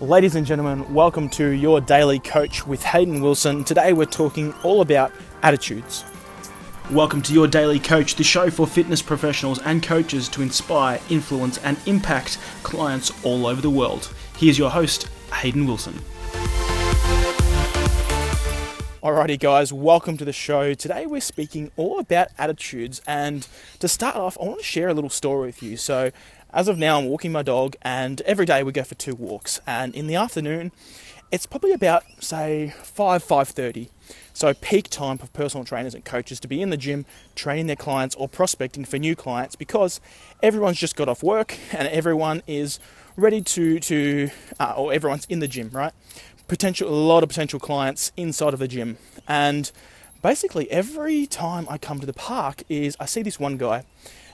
Ladies and gentlemen, welcome to your daily coach with Hayden Wilson. Today we're talking all about attitudes. Welcome to your daily coach, the show for fitness professionals and coaches to inspire, influence, and impact clients all over the world. Here's your host, Hayden Wilson. Alrighty, guys, welcome to the show. Today we're speaking all about attitudes, and to start off, I want to share a little story with you. So, as of now, I'm walking my dog, and every day we go for two walks. And in the afternoon, it's probably about say five five thirty. So peak time for personal trainers and coaches to be in the gym training their clients or prospecting for new clients because everyone's just got off work and everyone is ready to to uh, or everyone's in the gym, right? Potential a lot of potential clients inside of the gym and basically every time I come to the park is I see this one guy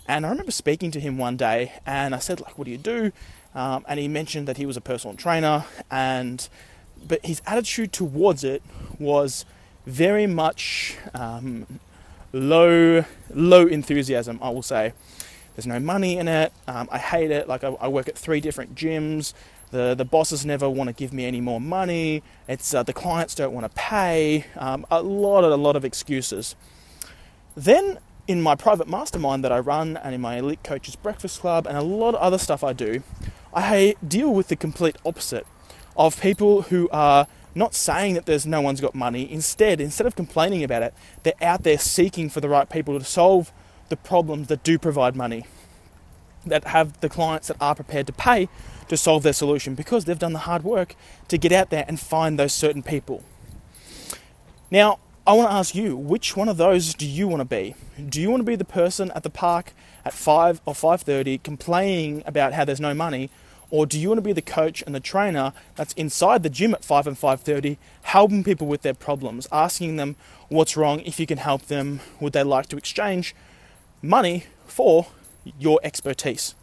and I remember speaking to him one day, and I said, like, what do you do? Um, and he mentioned that he was a personal trainer, and but his attitude towards it was very much um, low, low enthusiasm. I will say. There's no money in it. Um, I hate it. Like I, I, work at three different gyms. The the bosses never want to give me any more money. It's uh, the clients don't want to pay. Um, a lot of a lot of excuses. Then in my private mastermind that I run and in my elite coaches breakfast club and a lot of other stuff I do, I deal with the complete opposite of people who are not saying that there's no one's got money. Instead, instead of complaining about it, they're out there seeking for the right people to solve the problems that do provide money, that have the clients that are prepared to pay to solve their solution because they've done the hard work to get out there and find those certain people. Now, I want to ask you, which one of those do you want to be? Do you want to be the person at the park at 5 or 5:30 complaining about how there's no money, or do you want to be the coach and the trainer that's inside the gym at 5 and 5:30 helping people with their problems, asking them what's wrong, if you can help them, would they like to exchange money for your expertise?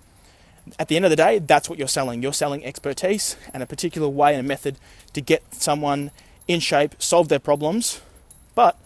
At the end of the day, that's what you're selling. You're selling expertise and a particular way and a method to get someone in shape, solve their problems but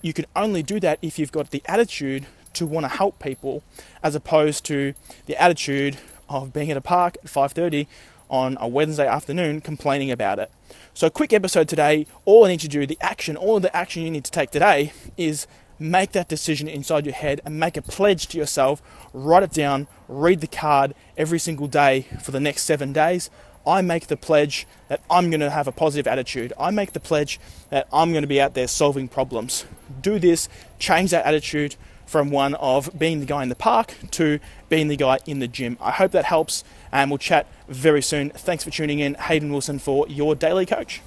you can only do that if you've got the attitude to want to help people as opposed to the attitude of being at a park at 5:30 on a Wednesday afternoon complaining about it. So quick episode today, all I need to do, the action, all the action you need to take today is make that decision inside your head and make a pledge to yourself, write it down, read the card every single day for the next 7 days I make the pledge that I'm going to have a positive attitude. I make the pledge that I'm going to be out there solving problems. Do this, change that attitude from one of being the guy in the park to being the guy in the gym. I hope that helps, and we'll chat very soon. Thanks for tuning in. Hayden Wilson for your daily coach.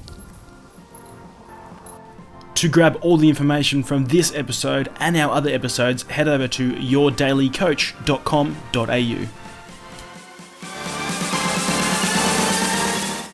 To grab all the information from this episode and our other episodes, head over to yourdailycoach.com.au.